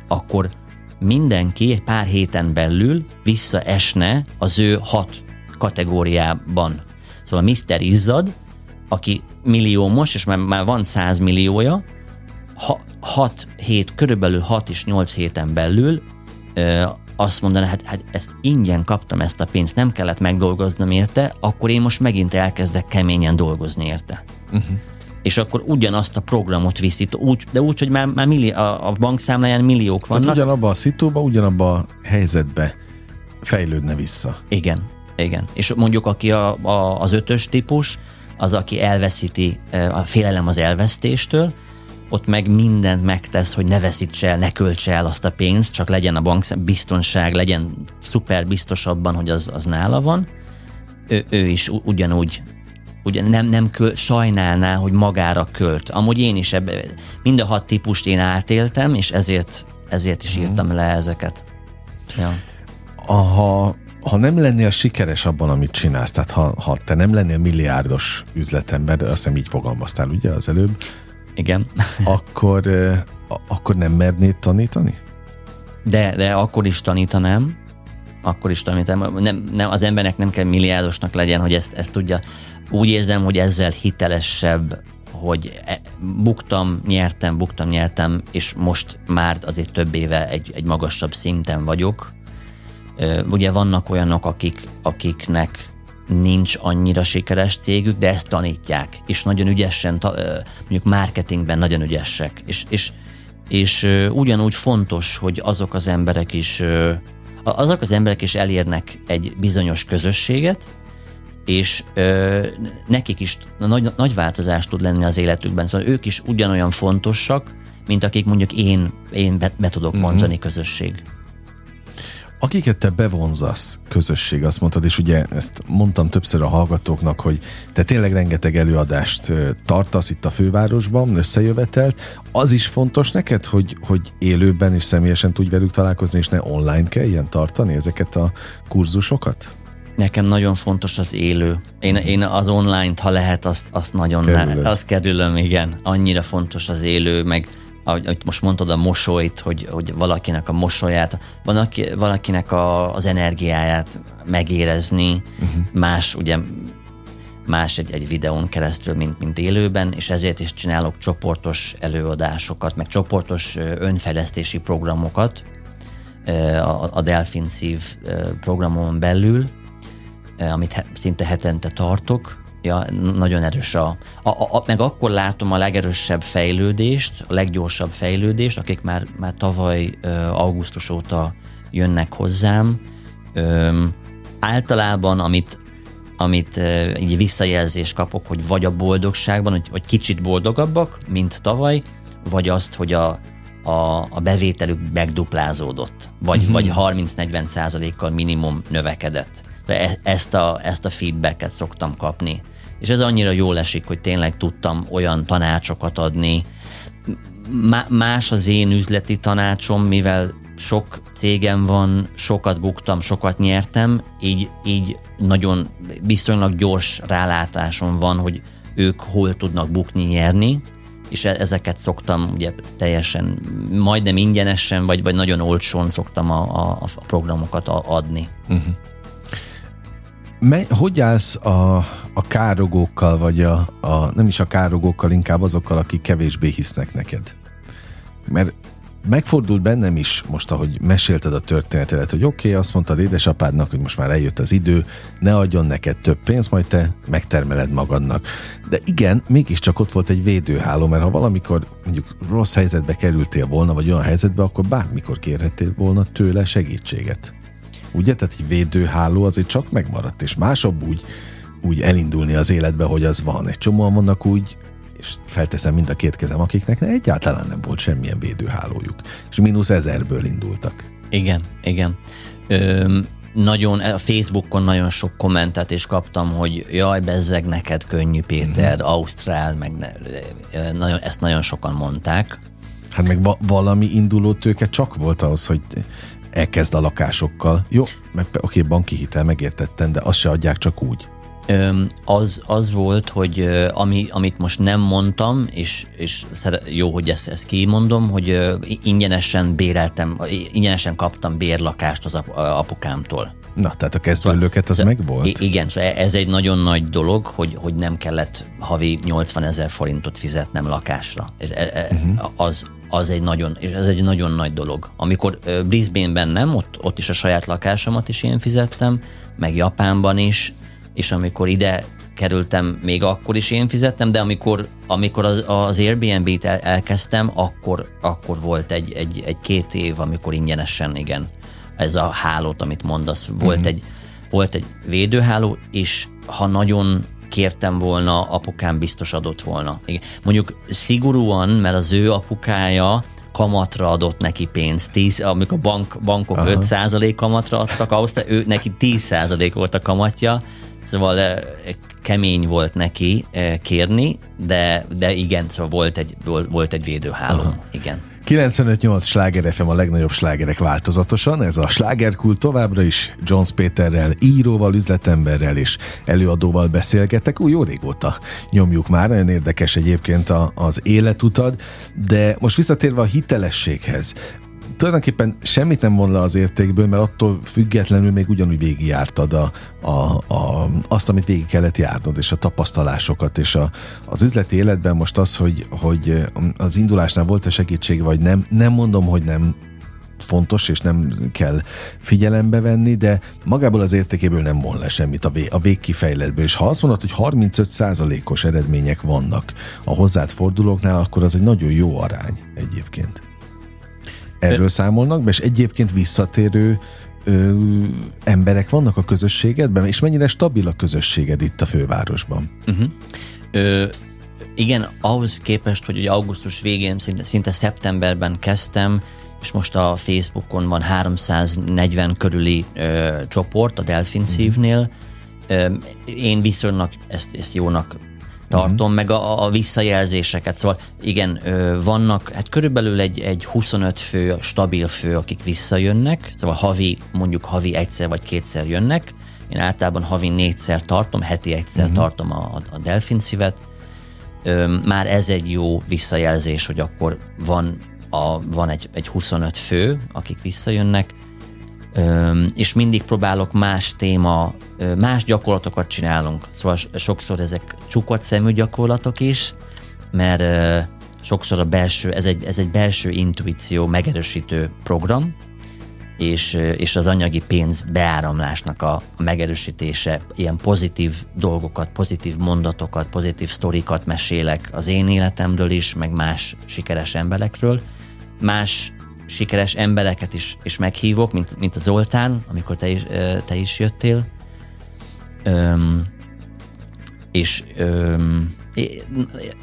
akkor mindenki egy pár héten belül visszaesne az ő hat kategóriában. Szóval a Mr. Izzad, aki milliómos, és már, már van 100 milliója, 6 hét, körülbelül 6 és 8 héten belül ö, azt mondaná, hát, hát ezt ingyen kaptam ezt a pénzt, nem kellett megdolgoznom érte, akkor én most megint elkezdek keményen dolgozni érte. Uh-huh. És akkor ugyanazt a programot viszi, úgy, de úgy, hogy már, már milli, a, a bankszámláján milliók vannak. Tehát ugyanabba a szitóba, ugyanabba a helyzetbe fejlődne vissza. Igen. Igen. És mondjuk aki a, a, az ötös típus, az, aki elveszíti, a félelem az elvesztéstől, ott meg mindent megtesz, hogy ne veszítse el, ne költse el azt a pénzt, csak legyen a bank biztonság, legyen szuper biztos abban, hogy az, az nála van. Ő, ő is ugyanúgy ugyan nem, nem köl, sajnálná, hogy magára költ. Amúgy én is ebbe, mind a hat típust én átéltem, és ezért, ezért is írtam le ezeket. Ja. Aha, ha nem lennél sikeres abban, amit csinálsz, tehát ha, ha te nem lennél milliárdos üzletember, azt hiszem így fogalmaztál ugye az előbb, igen. akkor, akkor nem mernéd tanítani? De, de akkor is tanítanám, akkor is tanítanám. Nem, nem, az embernek nem kell milliárdosnak legyen, hogy ezt, ezt tudja. Úgy érzem, hogy ezzel hitelesebb, hogy e, buktam, nyertem, buktam, nyertem, és most már azért több éve egy, egy magasabb szinten vagyok, Ugye vannak olyanok, akik, akiknek nincs annyira sikeres cégük, de ezt tanítják, és nagyon ügyesen, mondjuk marketingben nagyon ügyesek, és, és, és ugyanúgy fontos, hogy azok az emberek is azok az emberek is elérnek egy bizonyos közösséget, és ö, nekik is nagy, nagy változást tud lenni az életükben. Szóval ők is ugyanolyan fontosak, mint akik mondjuk én, én be, be tudok vonzani uh-huh. közösség akiket te bevonzasz közösség, azt mondtad, és ugye ezt mondtam többször a hallgatóknak, hogy te tényleg rengeteg előadást tartasz itt a fővárosban, összejövetelt. Az is fontos neked, hogy, hogy élőben és személyesen tudj velük találkozni, és ne online kelljen tartani ezeket a kurzusokat? Nekem nagyon fontos az élő. Én, én az online-t, ha lehet, azt, azt nagyon Kerülöd. azt kerülöm, igen. Annyira fontos az élő, meg ahogy most mondtad a mosolyt, hogy, hogy valakinek a mosolyát, van aki, valakinek a, az energiáját megérezni, uh-huh. más ugye más egy, egy videón keresztül, mint, mint élőben, és ezért is csinálok csoportos előadásokat, meg csoportos önfejlesztési programokat a, a Delfin Szív programon belül, amit szinte hetente tartok, ja, nagyon erős a, a, a, meg akkor látom a legerősebb fejlődést, a leggyorsabb fejlődést, akik már, már tavaly augusztus óta jönnek hozzám. Ö, általában, amit, amit így visszajelzést kapok, hogy vagy a boldogságban, hogy, hogy kicsit boldogabbak, mint tavaly, vagy azt, hogy a, a, a bevételük megduplázódott, vagy, uh-huh. vagy 30-40 százalékkal minimum növekedett. E, ezt a, ezt a feedbacket szoktam kapni és ez annyira jól esik, hogy tényleg tudtam olyan tanácsokat adni. Más az én üzleti tanácsom, mivel sok cégem van, sokat buktam, sokat nyertem, így, így nagyon viszonylag gyors rálátásom van, hogy ők hol tudnak bukni, nyerni, és e-, ezeket szoktam ugye teljesen, majdnem ingyenesen, vagy, vagy nagyon olcsón szoktam a, a, a programokat adni. Uh-huh. Me, hogy állsz a, a károgókkal, vagy a, a, nem is a károgókkal, inkább azokkal, akik kevésbé hisznek neked? Mert megfordult bennem is most, ahogy mesélted a történetedet, hogy oké, okay, azt mondtad édesapádnak, hogy most már eljött az idő, ne adjon neked több pénzt, majd te megtermeled magadnak. De igen, mégiscsak ott volt egy védőháló, mert ha valamikor mondjuk rossz helyzetbe kerültél volna, vagy olyan helyzetbe, akkor bármikor kérhettél volna tőle segítséget. Ugye? Tehát egy védőháló azért csak megmaradt, és másabb úgy, úgy elindulni az életbe, hogy az van. Egy csomóan vannak úgy, és felteszem mind a két kezem, akiknek egyáltalán nem volt semmilyen védőhálójuk, és mínusz ezerből indultak. Igen, igen. Ö, nagyon, a Facebookon nagyon sok kommentet is kaptam, hogy jaj, bezzeg neked könnyű Péter, mm-hmm. Ausztrál, meg ne, nagyon, ezt nagyon sokan mondták. Hát meg va- valami induló tőke csak volt ahhoz, hogy elkezd a lakásokkal. Jó, meg oké, banki hitel megértettem, de azt se adják csak úgy. Az, az volt, hogy ami, amit most nem mondtam, és, és jó, hogy ezt, ezt kimondom, hogy ingyenesen béreltem, ingyenesen kaptam bérlakást az apukámtól. Na, tehát a kezdőlőket az meg volt? Igen, szóval ez egy nagyon nagy dolog, hogy, hogy nem kellett havi 80 ezer forintot fizetnem lakásra. Ez, uh-huh. az, az egy nagyon, és ez egy nagyon nagy dolog. Amikor Brisbane-ben nem, ott, ott is a saját lakásomat is én fizettem, meg Japánban is, és amikor ide kerültem, még akkor is én fizettem, de amikor, amikor az, az Airbnb-t el, elkezdtem, akkor, akkor volt egy, egy, egy két év, amikor ingyenesen, igen, ez a hálót, amit mondasz, volt, mm-hmm. egy, volt egy védőháló, és ha nagyon kértem volna, apukám biztos adott volna. Igen. Mondjuk szigorúan, mert az ő apukája kamatra adott neki pénzt. 10, amikor a bank, bankok Aha. 5% kamatra adtak, ahhoz ő, neki 10% volt a kamatja, szóval eh, kemény volt neki eh, kérni, de, de igen, szóval volt egy, volt egy védőháló. Aha. Igen. 95-8 sláger FM a legnagyobb slágerek változatosan, ez a slágerkult továbbra is Jones Péterrel, íróval, üzletemberrel és előadóval beszélgetek. Úgy jó régóta nyomjuk már, nagyon érdekes egyébként a, az életutad, de most visszatérve a hitelességhez, tulajdonképpen semmit nem von le az értékből, mert attól függetlenül még ugyanúgy végigjártad a, a, a, azt, amit végig kellett járnod, és a tapasztalásokat, és a, az üzleti életben most az, hogy, hogy az indulásnál volt-e segítség, vagy nem, nem mondom, hogy nem fontos, és nem kell figyelembe venni, de magából az értékéből nem von le semmit a, vég, a végkifejletből. És ha azt mondod, hogy 35%-os eredmények vannak a hozzád fordulóknál, akkor az egy nagyon jó arány egyébként. Erről számolnak be, és egyébként visszatérő ö, emberek vannak a közösségedben, és mennyire stabil a közösséged itt a fővárosban? Uh-huh. Ö, igen, ahhoz képest, hogy ugye augusztus végén, szinte, szinte szeptemberben kezdtem, és most a Facebookon van 340 körüli ö, csoport a Delfin uh-huh. szívnél. Ö, én viszonylag ezt, ezt jónak tartom, uh-huh. meg a, a visszajelzéseket. Szóval igen, vannak, hát körülbelül egy, egy 25 fő, stabil fő, akik visszajönnek, szóval havi, mondjuk havi egyszer vagy kétszer jönnek. Én általában havi négyszer tartom, heti egyszer uh-huh. tartom a, a delfin szívet. már ez egy jó visszajelzés, hogy akkor van, a, van egy, egy 25 fő, akik visszajönnek, és mindig próbálok más téma, más gyakorlatokat csinálunk. Szóval sokszor ezek csukott szemű gyakorlatok is, mert sokszor a belső, ez egy, ez egy belső intuíció megerősítő program, és, és az anyagi pénz beáramlásnak a, a megerősítése, ilyen pozitív dolgokat, pozitív mondatokat, pozitív sztorikat mesélek az én életemről is, meg más sikeres emberekről. Más sikeres embereket is, is meghívok, mint, mint a Zoltán, amikor te is, te is jöttél. Öm, és öm,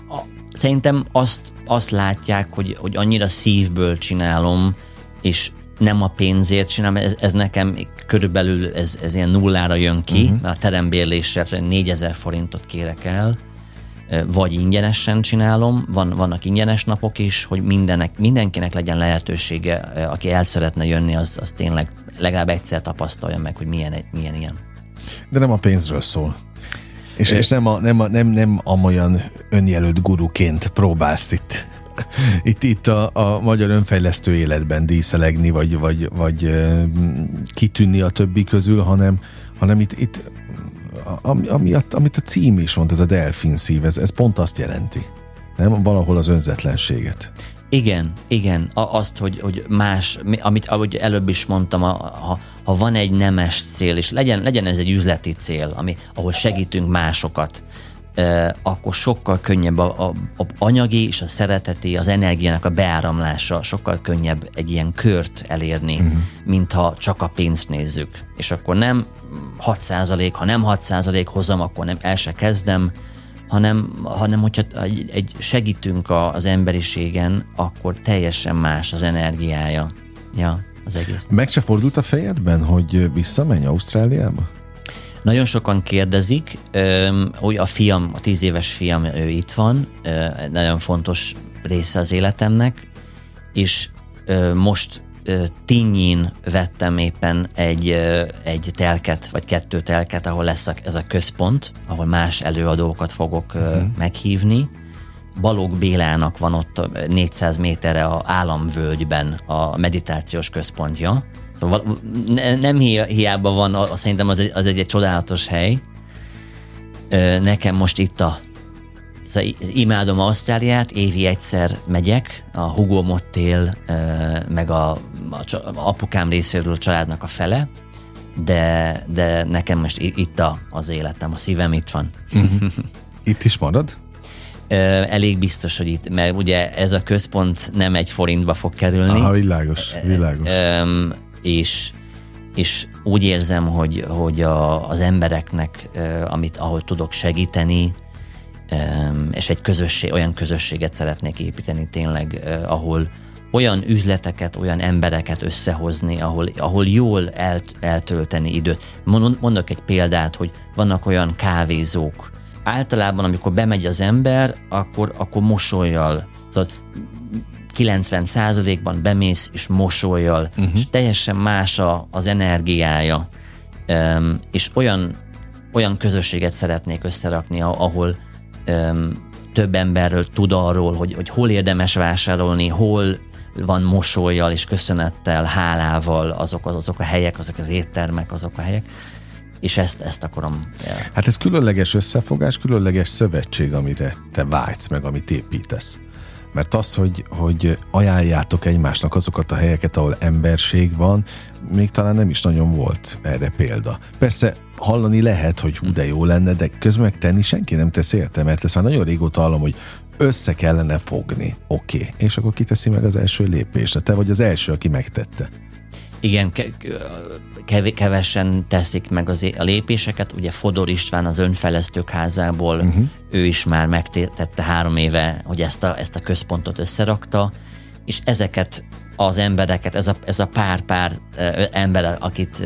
a, szerintem azt, azt látják, hogy, hogy annyira szívből csinálom, és nem a pénzért csinálom, ez, ez nekem körülbelül ez, ez ilyen nullára jön ki, uh-huh. mert a terembérléssel 4000 forintot kérek el, vagy ingyenesen csinálom, van, vannak ingyenes napok is, hogy mindenek, mindenkinek legyen lehetősége, aki el szeretne jönni, az, az tényleg legalább egyszer tapasztalja meg, hogy milyen, milyen ilyen. De nem a pénzről szól. És, és nem, a, nem, a, nem, nem amolyan önjelölt guruként próbálsz itt itt, itt a, a magyar önfejlesztő életben díszelegni, vagy, vagy, vagy kitűnni a többi közül, hanem, hanem itt, itt ami, ami, amit a cím is mond, ez a delfin szív, ez, ez pont azt jelenti. Nem? Valahol az önzetlenséget. Igen, igen. A, azt, hogy, hogy más, amit ahogy előbb is mondtam, a, ha, ha van egy nemes cél, és legyen, legyen ez egy üzleti cél, ami, ahol segítünk másokat, akkor sokkal könnyebb a, a, a anyagi és a szereteti, az energiának a beáramlása, sokkal könnyebb egy ilyen kört elérni, uh-huh. mint ha csak a pénzt nézzük. És akkor nem 6 ha nem 6 hozom, akkor nem el se kezdem, hanem, hanem hogyha egy, segítünk az emberiségen, akkor teljesen más az energiája. Ja, az egész. Meg se fordult a fejedben, hogy visszamenj Ausztráliába? Nagyon sokan kérdezik, hogy a fiam, a tíz éves fiam, ő itt van, nagyon fontos része az életemnek, és most Tinnyin vettem éppen egy, egy telket, vagy kettő telket, ahol lesz ez a központ, ahol más előadókat fogok uh-huh. meghívni. Balog Bélának van ott 400 méterre a államvölgyben a meditációs központja, Szóval nem hiába van, szerintem az egy, az egy, egy csodálatos hely. Nekem most itt a Szóval imádom Ausztráliát, évi egyszer megyek, a Hugo Mottél, meg a, a, a apukám részéről a családnak a fele, de, de nekem most itt a, az életem, a szívem itt van. Itt is marad? Elég biztos, hogy itt, mert ugye ez a központ nem egy forintba fog kerülni. Aha, világos, világos és, és úgy érzem, hogy, hogy a, az embereknek, amit, ahol tudok segíteni, és egy közösség, olyan közösséget szeretnék építeni tényleg, ahol olyan üzleteket, olyan embereket összehozni, ahol, ahol jól el, eltölteni időt. Mondok egy példát, hogy vannak olyan kávézók, általában, amikor bemegy az ember, akkor, akkor mosolyjal. Szóval 90 százalékban bemész és mosolyjal, uh-huh. és teljesen más a, az energiája, um, és olyan, olyan közösséget szeretnék összerakni, ahol több emberről tud arról, hogy, hogy hol érdemes vásárolni, hol van mosolyjal és köszönettel, hálával azok, az, azok a helyek, azok az éttermek, azok a helyek és ezt, ezt akarom. Hát ez különleges összefogás, különleges szövetség, amit te vágysz, meg amit építesz. Mert az, hogy, hogy ajánljátok egymásnak azokat a helyeket, ahol emberség van, még talán nem is nagyon volt erre példa. Persze hallani lehet, hogy hú, de jó lenne, de közben tenni senki nem tesz érte, mert ezt már nagyon régóta hallom, hogy össze kellene fogni. Oké. Okay. És akkor kiteszi meg az első lépést. Te vagy az első, aki megtette. Igen, kevesen teszik meg az a lépéseket. Ugye Fodor István az önfejlesztők házából, uh-huh. ő is már megtette három éve, hogy ezt a, ezt a központot összerakta, és ezeket az embereket, ez a, ez a pár-pár ember, akit,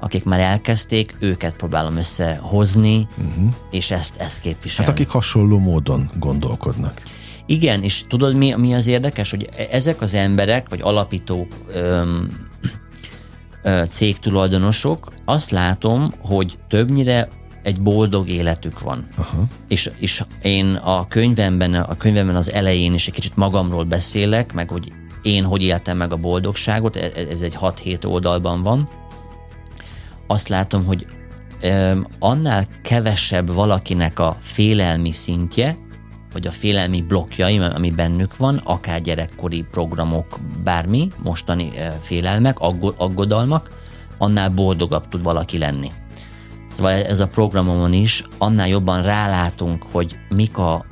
akik már elkezdték, őket próbálom összehozni, uh-huh. és ezt, ezt képviselni. Hát akik hasonló módon gondolkodnak. Igen, és tudod mi, mi az érdekes, hogy e-, ezek az emberek, vagy alapítók, cégtulajdonosok, azt látom, hogy többnyire egy boldog életük van. Aha. És, és én a könyvemben, a könyvemben az elején is egy kicsit magamról beszélek, meg hogy én hogy éltem meg a boldogságot, e, ez egy 6-7 oldalban van. Azt látom, hogy annál kevesebb valakinek a félelmi szintje, vagy a félelmi blokkjai, ami bennük van, akár gyerekkori programok, bármi, mostani félelmek, aggodalmak, annál boldogabb tud valaki lenni. Szóval ez a programomon is, annál jobban rálátunk, hogy mik a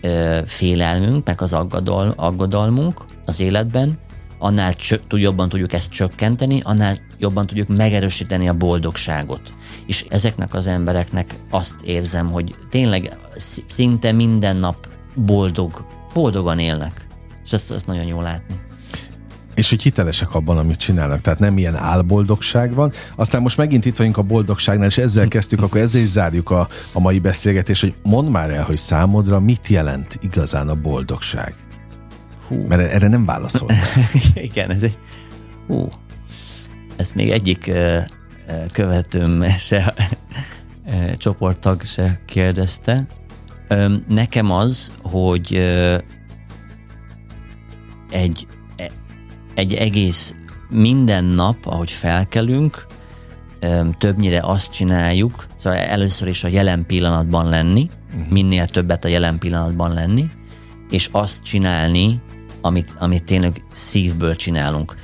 ö, félelmünk, meg az aggodal, aggodalmunk az életben, annál csö, jobban tudjuk ezt csökkenteni, annál jobban tudjuk megerősíteni a boldogságot. És ezeknek az embereknek azt érzem, hogy tényleg szinte minden nap boldog, boldogan élnek. És ezt, ezt nagyon jól látni és hogy hitelesek abban, amit csinálnak. Tehát nem ilyen álboldogság van. Aztán most megint itt vagyunk a boldogságnál, és ezzel kezdtük, akkor ezzel is zárjuk a, a mai beszélgetést, hogy mondd már el, hogy számodra mit jelent igazán a boldogság. Hú. Mert erre nem válaszol. Igen, ez egy... Hú. Ezt még egyik uh, követőm se, uh, csoporttag se kérdezte. Um, nekem az, hogy uh, egy egy egész minden nap, ahogy felkelünk, többnyire azt csináljuk, szóval először is a jelen pillanatban lenni, uh-huh. minél többet a jelen pillanatban lenni, és azt csinálni, amit, amit tényleg szívből csinálunk.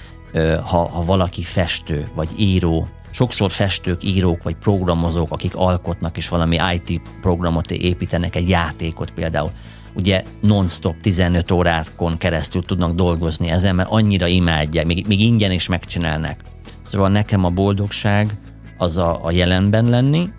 Ha, ha valaki festő, vagy író, sokszor festők, írók, vagy programozók, akik alkotnak, és valami IT programot építenek, egy játékot például, ugye non-stop 15 órákon keresztül tudnak dolgozni ezen, mert annyira imádják, még, még ingyen is megcsinálnak. Szóval nekem a boldogság az a, a jelenben lenni,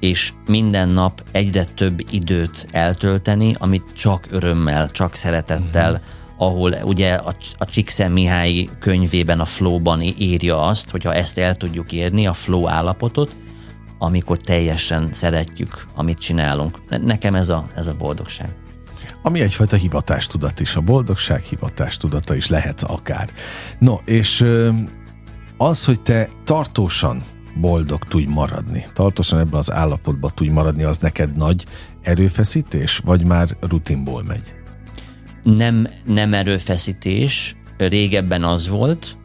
és minden nap egyre több időt eltölteni, amit csak örömmel, csak szeretettel, uh-huh. Ahol ugye a, a Csíkszem Mihály könyvében, a flow-ban írja azt, hogyha ezt el tudjuk érni, a flow állapotot, amikor teljesen szeretjük, amit csinálunk. Nekem ez a, ez a boldogság. Ami egyfajta hivatástudat is, a boldogság hivatástudata is lehet akár. No, és az, hogy te tartósan boldog tudj maradni, tartósan ebben az állapotban tudj maradni, az neked nagy erőfeszítés, vagy már rutinból megy? Nem, nem erőfeszítés, régebben az volt,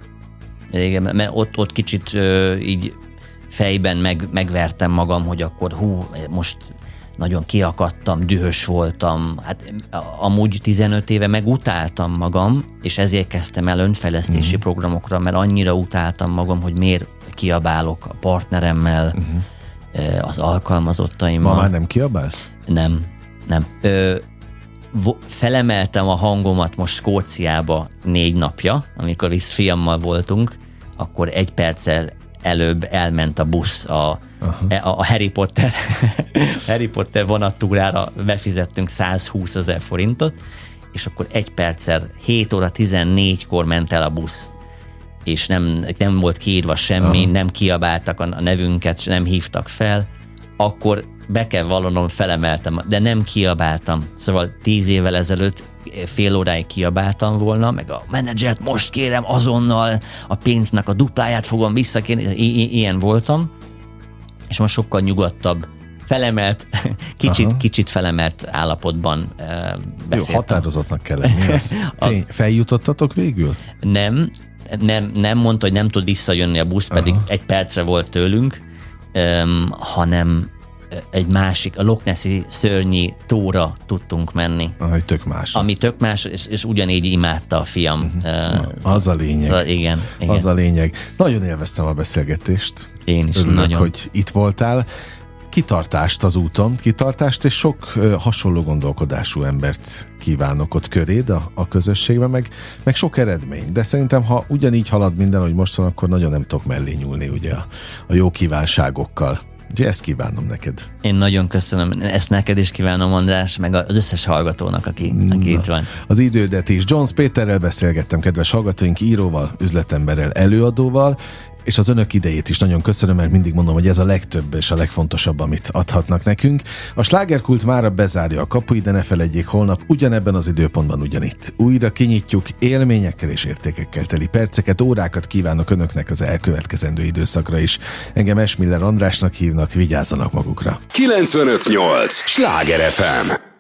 régebben, mert ott, ott kicsit ö, így fejben meg, megvertem magam, hogy akkor hú, most nagyon kiakadtam, dühös voltam. Hát amúgy 15 éve megutáltam magam, és ezért kezdtem el önfejlesztési uh-huh. programokra, mert annyira utáltam magam, hogy miért kiabálok a partneremmel, uh-huh. az alkalmazottaimmal. Ma már nem kiabálsz? Nem, nem. Ö, felemeltem a hangomat most Skóciába négy napja, amikor is fiammal voltunk, akkor egy perccel előbb elment a busz a, e, a, a Harry Potter Harry Potter vonattúrára befizettünk 120 ezer forintot, és akkor egy perccel 7 óra 14-kor ment el a busz. És nem, nem volt kiírva semmi, Aha. nem kiabáltak a nevünket, nem hívtak fel, akkor be kell vallanom, felemeltem, de nem kiabáltam. Szóval tíz évvel ezelőtt fél óráig kiabáltam volna, meg a menedzsert most kérem azonnal, a pénznek a dupláját fogom visszakérni, I- ilyen voltam, és most sokkal nyugodtabb, felemelt, kicsit, Aha. kicsit felemelt állapotban beszéltem. Jó, határozottnak kell lenni. Feljutottatok végül? Nem, nem, nem mondta, hogy nem tud visszajönni a busz, pedig Aha. egy percre volt tőlünk, um, hanem egy másik, a Loch Nessi szörnyi tóra tudtunk menni. Ah, egy tök más. Ami tök más, és, és ugyanígy imádta a fiam. Uh-huh. Uh, az a lényeg. Szóval igen, igen. Az a lényeg. Nagyon élveztem a beszélgetést. Én is Örülök, nagyon. hogy itt voltál. Kitartást az úton, kitartást, és sok uh, hasonló gondolkodású embert kívánok ott köréd a, a közösségben, meg, meg sok eredmény. De szerintem, ha ugyanígy halad minden, hogy most van, akkor nagyon nem tudok mellé nyúlni ugye a, a jó kívánságokkal. Úgyhogy ezt kívánom neked. Én nagyon köszönöm. Ezt neked is kívánom, András, meg az összes hallgatónak, aki, aki itt van. Az idődet is. Jones Péterrel beszélgettem, kedves hallgatóink, íróval, üzletemberrel, előadóval, és az önök idejét is nagyon köszönöm, mert mindig mondom, hogy ez a legtöbb és a legfontosabb, amit adhatnak nekünk. A slágerkult mára bezárja a kapuit, de ne felejtjék, holnap ugyanebben az időpontban ugyanitt. Újra kinyitjuk élményekkel és értékekkel teli perceket, órákat kívánok önöknek az elkövetkezendő időszakra is. Engem Esmiller Andrásnak hívnak, vigyázzanak magukra. 958! Sláger FM!